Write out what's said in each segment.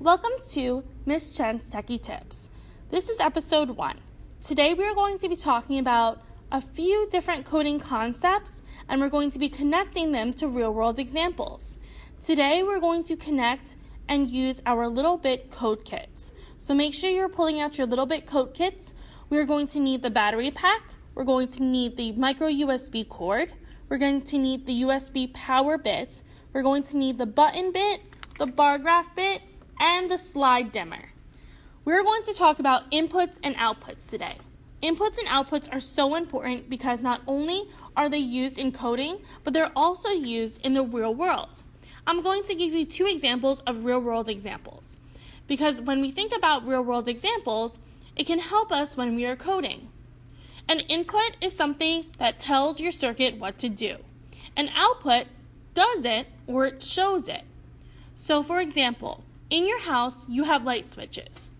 Welcome to Miss Chen's Techie Tips. This is episode one. Today we are going to be talking about a few different coding concepts and we're going to be connecting them to real world examples. Today we're going to connect and use our Little Bit code kits. So make sure you're pulling out your Little Bit code kits. We're going to need the battery pack, we're going to need the micro USB cord, we're going to need the USB power bit, we're going to need the button bit, the bar graph bit, and the slide dimmer. We're going to talk about inputs and outputs today. Inputs and outputs are so important because not only are they used in coding, but they're also used in the real world. I'm going to give you two examples of real world examples because when we think about real world examples, it can help us when we are coding. An input is something that tells your circuit what to do. An output does it or it shows it. So, for example, in your house, you have light switches.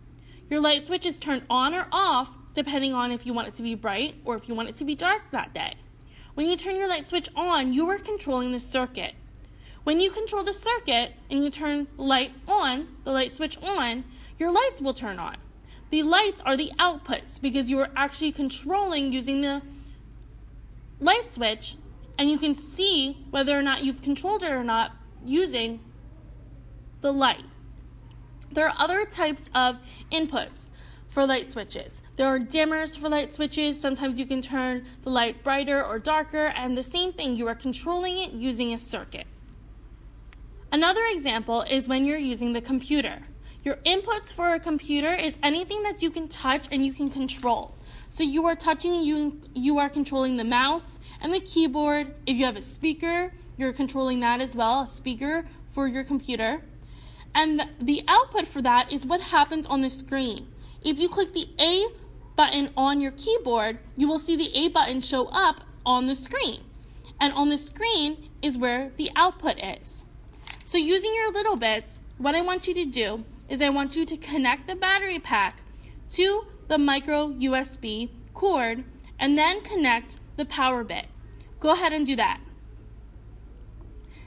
Your light switch is turned on or off depending on if you want it to be bright or if you want it to be dark that day. When you turn your light switch on, you are controlling the circuit. When you control the circuit and you turn the light on, the light switch on, your lights will turn on. The lights are the outputs because you are actually controlling using the light switch and you can see whether or not you've controlled it or not using the light. There are other types of inputs for light switches. There are dimmers for light switches. Sometimes you can turn the light brighter or darker, and the same thing, you are controlling it using a circuit. Another example is when you're using the computer. Your inputs for a computer is anything that you can touch and you can control. So you are touching you you are controlling the mouse and the keyboard. If you have a speaker, you're controlling that as well, a speaker for your computer. And the output for that is what happens on the screen. If you click the A button on your keyboard, you will see the A button show up on the screen. And on the screen is where the output is. So using your little bits, what I want you to do is I want you to connect the battery pack to the micro USB cord and then connect the power bit. Go ahead and do that.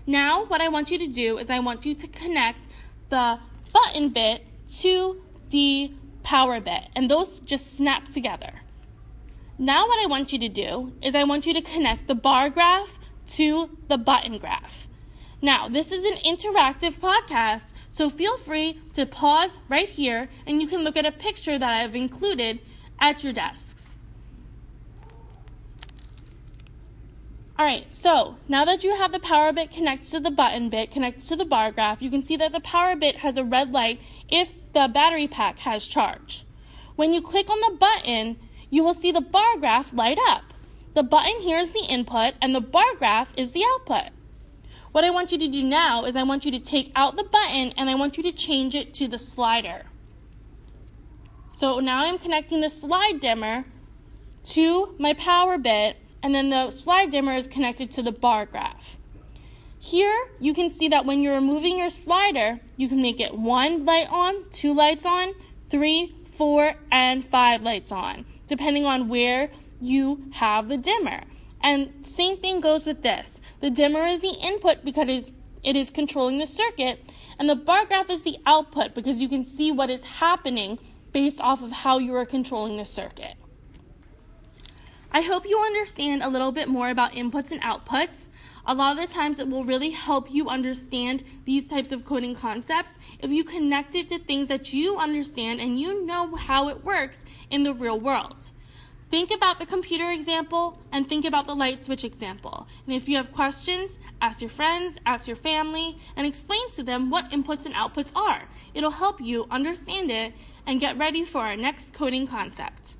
Now, what I want you to do is I want you to connect the button bit to the power bit, and those just snap together. Now, what I want you to do is I want you to connect the bar graph to the button graph. Now, this is an interactive podcast, so feel free to pause right here and you can look at a picture that I've included at your desks. All right, so now that you have the power bit connected to the button bit connected to the bar graph, you can see that the power bit has a red light if the battery pack has charge. When you click on the button, you will see the bar graph light up. The button here is the input and the bar graph is the output. What I want you to do now is I want you to take out the button and I want you to change it to the slider. So now I'm connecting the slide dimmer to my power bit and then the slide dimmer is connected to the bar graph. Here, you can see that when you're moving your slider, you can make it one light on, two lights on, three, four, and five lights on, depending on where you have the dimmer. And same thing goes with this. The dimmer is the input because it is controlling the circuit, and the bar graph is the output because you can see what is happening based off of how you are controlling the circuit. I hope you understand a little bit more about inputs and outputs. A lot of the times it will really help you understand these types of coding concepts if you connect it to things that you understand and you know how it works in the real world. Think about the computer example and think about the light switch example. And if you have questions, ask your friends, ask your family, and explain to them what inputs and outputs are. It'll help you understand it and get ready for our next coding concept.